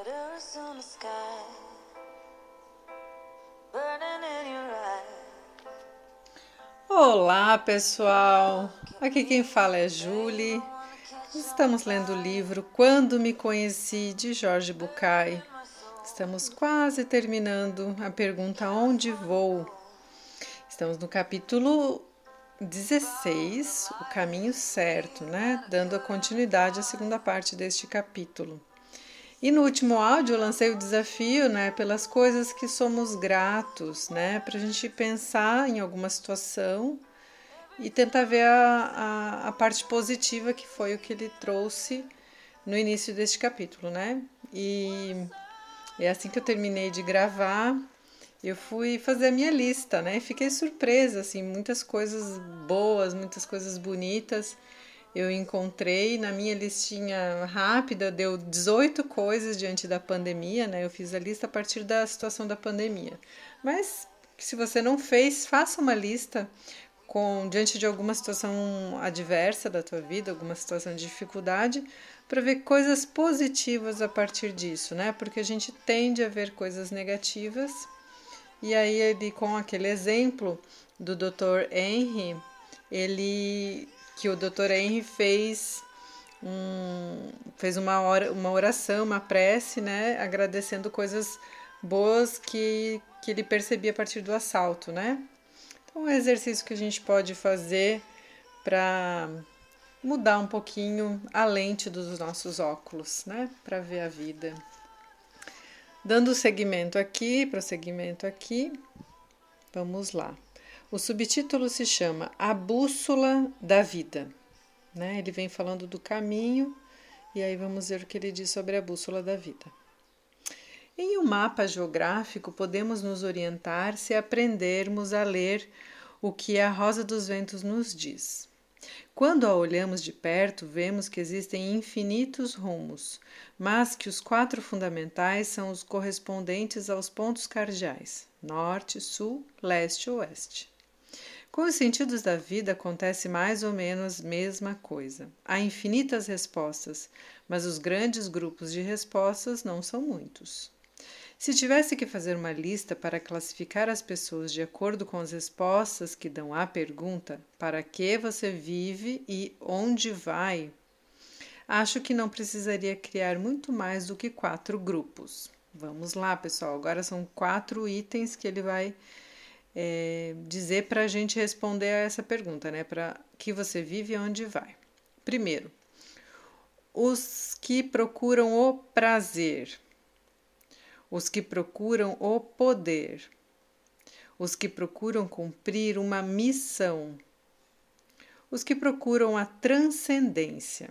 on the sky, burning in your eyes. Olá, pessoal! Aqui quem fala é Julie. Estamos lendo o livro Quando Me Conheci, de Jorge Bucay. Estamos quase terminando a pergunta Onde vou? Estamos no capítulo 16, O Caminho Certo, né? Dando a continuidade à segunda parte deste capítulo. E no último áudio eu lancei o desafio, né, pelas coisas que somos gratos, né, para a gente pensar em alguma situação e tentar ver a, a, a, parte positiva que foi o que ele trouxe no início deste capítulo, né? E é assim que eu terminei de gravar, eu fui fazer a minha lista, né? Fiquei surpresa, assim, muitas coisas boas, muitas coisas bonitas eu encontrei na minha listinha rápida, deu 18 coisas diante da pandemia, né? Eu fiz a lista a partir da situação da pandemia. Mas se você não fez, faça uma lista com diante de alguma situação adversa da tua vida, alguma situação de dificuldade, para ver coisas positivas a partir disso, né? Porque a gente tende a ver coisas negativas. E aí ele com aquele exemplo do Dr. Henry, ele que o Dr. Henry fez um, fez uma, hora, uma oração, uma prece, né, agradecendo coisas boas que, que ele percebia a partir do assalto, né? Então, é um exercício que a gente pode fazer para mudar um pouquinho a lente dos nossos óculos, né, para ver a vida. Dando segmento aqui, prosseguimento aqui, vamos lá. O subtítulo se chama A Bússola da Vida. Né? Ele vem falando do caminho e aí vamos ver o que ele diz sobre a bússola da vida. Em um mapa geográfico, podemos nos orientar se aprendermos a ler o que a Rosa dos Ventos nos diz. Quando a olhamos de perto, vemos que existem infinitos rumos, mas que os quatro fundamentais são os correspondentes aos pontos cardeais: norte, sul, leste e oeste. Com os sentidos da vida acontece mais ou menos a mesma coisa. Há infinitas respostas, mas os grandes grupos de respostas não são muitos. Se tivesse que fazer uma lista para classificar as pessoas de acordo com as respostas que dão à pergunta para que você vive e onde vai, acho que não precisaria criar muito mais do que quatro grupos. Vamos lá, pessoal. Agora são quatro itens que ele vai é, dizer para a gente responder a essa pergunta, né? Para que você vive e onde vai. Primeiro, os que procuram o prazer, os que procuram o poder, os que procuram cumprir uma missão, os que procuram a transcendência.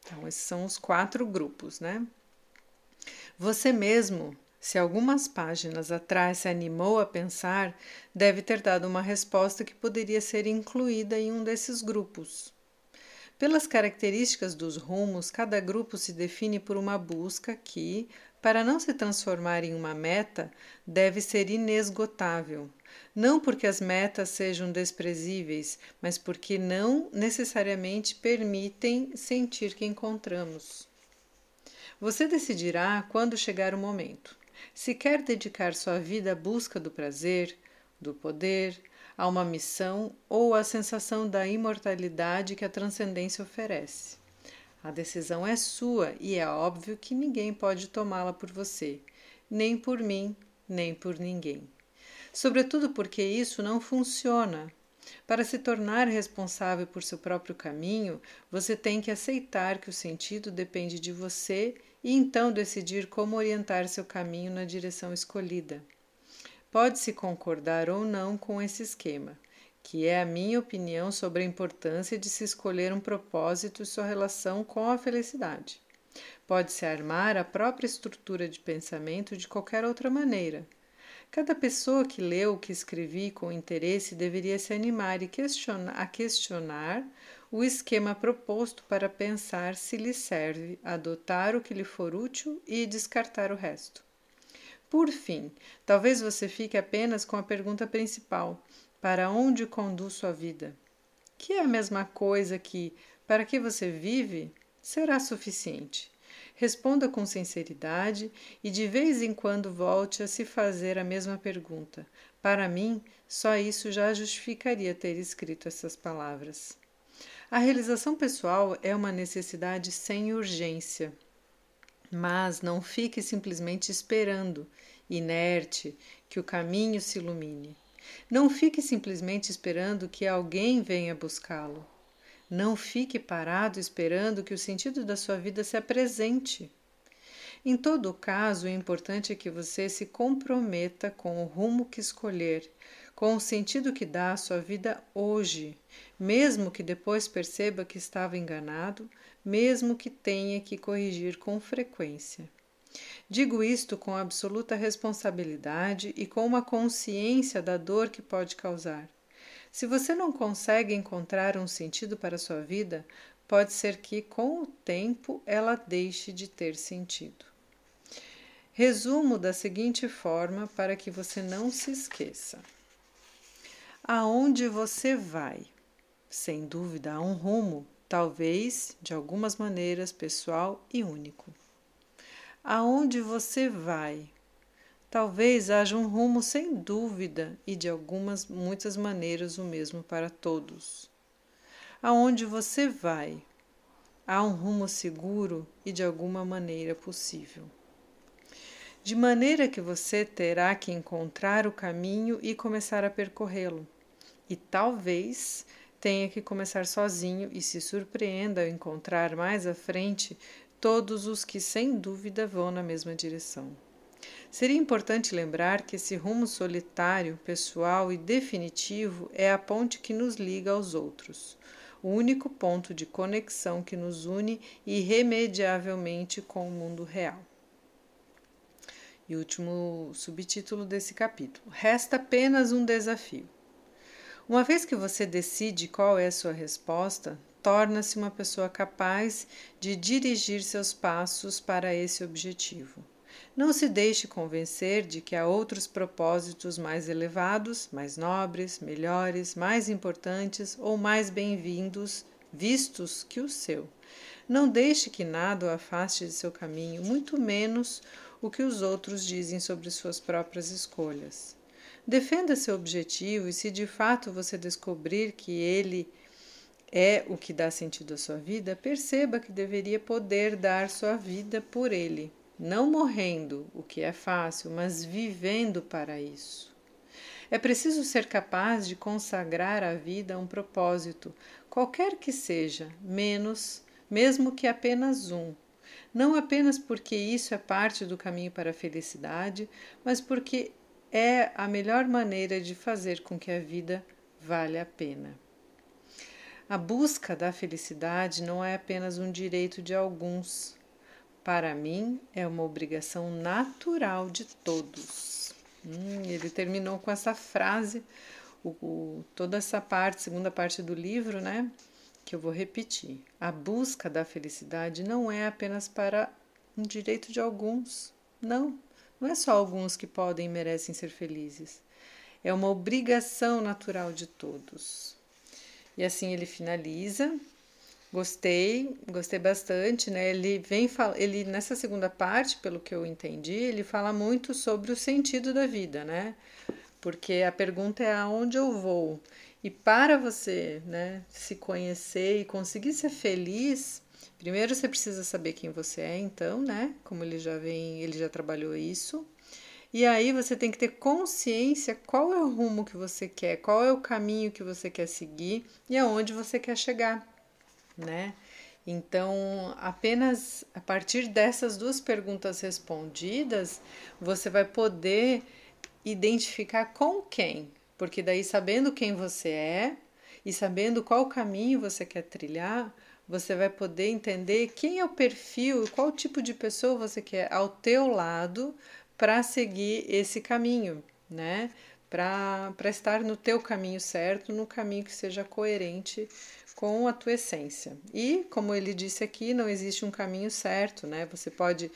Então, esses são os quatro grupos, né? Você mesmo se algumas páginas atrás se animou a pensar, deve ter dado uma resposta que poderia ser incluída em um desses grupos. Pelas características dos rumos, cada grupo se define por uma busca que, para não se transformar em uma meta, deve ser inesgotável. Não porque as metas sejam desprezíveis, mas porque não necessariamente permitem sentir que encontramos. Você decidirá quando chegar o momento. Se quer dedicar sua vida à busca do prazer, do poder, a uma missão ou à sensação da imortalidade que a transcendência oferece. A decisão é sua e é óbvio que ninguém pode tomá-la por você, nem por mim, nem por ninguém. Sobretudo porque isso não funciona. Para se tornar responsável por seu próprio caminho, você tem que aceitar que o sentido depende de você e então decidir como orientar seu caminho na direção escolhida. Pode-se concordar ou não com esse esquema, que é a minha opinião sobre a importância de se escolher um propósito e sua relação com a felicidade. Pode-se armar a própria estrutura de pensamento de qualquer outra maneira. Cada pessoa que leu o que escrevi com interesse deveria se animar a questionar o esquema proposto para pensar se lhe serve, adotar o que lhe for útil e descartar o resto. Por fim, talvez você fique apenas com a pergunta principal: para onde conduz sua vida? Que é a mesma coisa que para que você vive será suficiente. Responda com sinceridade e de vez em quando volte a se fazer a mesma pergunta. Para mim, só isso já justificaria ter escrito essas palavras. A realização pessoal é uma necessidade sem urgência. Mas não fique simplesmente esperando, inerte, que o caminho se ilumine. Não fique simplesmente esperando que alguém venha buscá-lo. Não fique parado esperando que o sentido da sua vida se apresente. Em todo caso, o importante é que você se comprometa com o rumo que escolher, com o sentido que dá à sua vida hoje, mesmo que depois perceba que estava enganado, mesmo que tenha que corrigir com frequência. Digo isto com absoluta responsabilidade e com uma consciência da dor que pode causar. Se você não consegue encontrar um sentido para a sua vida, pode ser que, com o tempo, ela deixe de ter sentido. Resumo da seguinte forma para que você não se esqueça. Aonde você vai? Sem dúvida, há um rumo, talvez de algumas maneiras pessoal e único aonde você vai. Talvez haja um rumo sem dúvida e de algumas muitas maneiras o mesmo para todos. Aonde você vai, há um rumo seguro e de alguma maneira possível. De maneira que você terá que encontrar o caminho e começar a percorrê-lo. E talvez tenha que começar sozinho e se surpreenda ao encontrar mais à frente todos os que sem dúvida vão na mesma direção. Seria importante lembrar que esse rumo solitário, pessoal e definitivo é a ponte que nos liga aos outros, o único ponto de conexão que nos une irremediavelmente com o mundo real. E último subtítulo desse capítulo: Resta apenas um desafio. Uma vez que você decide qual é a sua resposta, torna-se uma pessoa capaz de dirigir seus passos para esse objetivo. Não se deixe convencer de que há outros propósitos mais elevados, mais nobres, melhores, mais importantes ou mais bem-vindos vistos que o seu. Não deixe que nada o afaste de seu caminho, muito menos o que os outros dizem sobre suas próprias escolhas. Defenda seu objetivo e, se de fato você descobrir que ele é o que dá sentido à sua vida, perceba que deveria poder dar sua vida por ele, não morrendo, o que é fácil, mas vivendo para isso. É preciso ser capaz de consagrar a vida a um propósito, qualquer que seja, menos, mesmo que apenas um. Não apenas porque isso é parte do caminho para a felicidade, mas porque é a melhor maneira de fazer com que a vida valha a pena. A busca da felicidade não é apenas um direito de alguns. Para mim, é uma obrigação natural de todos. Hum, ele terminou com essa frase, o, o, toda essa parte, segunda parte do livro, né? Que eu vou repetir. A busca da felicidade não é apenas para um direito de alguns. Não, não é só alguns que podem e merecem ser felizes. É uma obrigação natural de todos. E assim ele finaliza. Gostei, gostei bastante, né? Ele vem ele nessa segunda parte, pelo que eu entendi, ele fala muito sobre o sentido da vida, né? Porque a pergunta é aonde eu vou. E para você, né, se conhecer e conseguir ser feliz, primeiro você precisa saber quem você é, então, né? Como ele já vem, ele já trabalhou isso. E aí você tem que ter consciência qual é o rumo que você quer, qual é o caminho que você quer seguir e aonde você quer chegar, né? Então, apenas a partir dessas duas perguntas respondidas, você vai poder identificar com quem, porque daí sabendo quem você é e sabendo qual caminho você quer trilhar, você vai poder entender quem é o perfil, qual tipo de pessoa você quer ao teu lado para seguir esse caminho, né? Para estar no teu caminho certo, no caminho que seja coerente com a tua essência. E, como ele disse aqui, não existe um caminho certo, né? Você pode,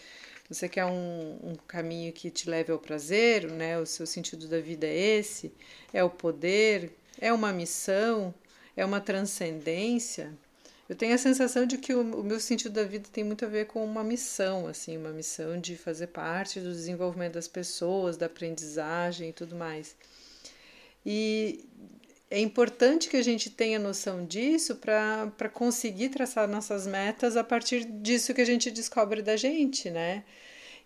você quer um, um caminho que te leve ao prazer, né? O seu sentido da vida é esse, é o poder, é uma missão, é uma transcendência, eu tenho a sensação de que o, o, meu sentido da vida tem muito a ver com uma missão, assim, uma missão de fazer parte do desenvolvimento das pessoas, da aprendizagem e tudo mais. E é importante que a gente tenha noção disso para conseguir traçar nossas metas a partir disso que a gente descobre da gente, né?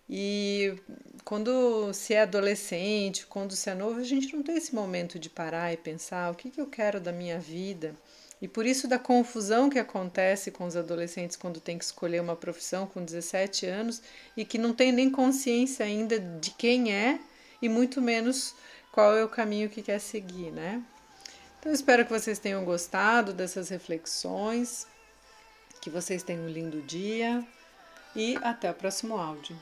E quando se é adolescente, quando se é novo, a gente não tem esse momento de parar e pensar o que, que eu quero da minha vida. E por isso da confusão que acontece com os adolescentes quando tem que escolher uma profissão com 17 anos e que não tem nem consciência ainda de quem é e muito menos qual é o caminho que quer seguir, né? Então espero que vocês tenham gostado dessas reflexões, que vocês tenham um lindo dia e até o próximo áudio.